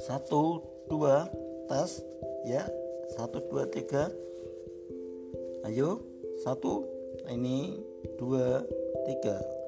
satu dua tes ya. Satu dua tiga. Ayo. Satu ini dua tiga.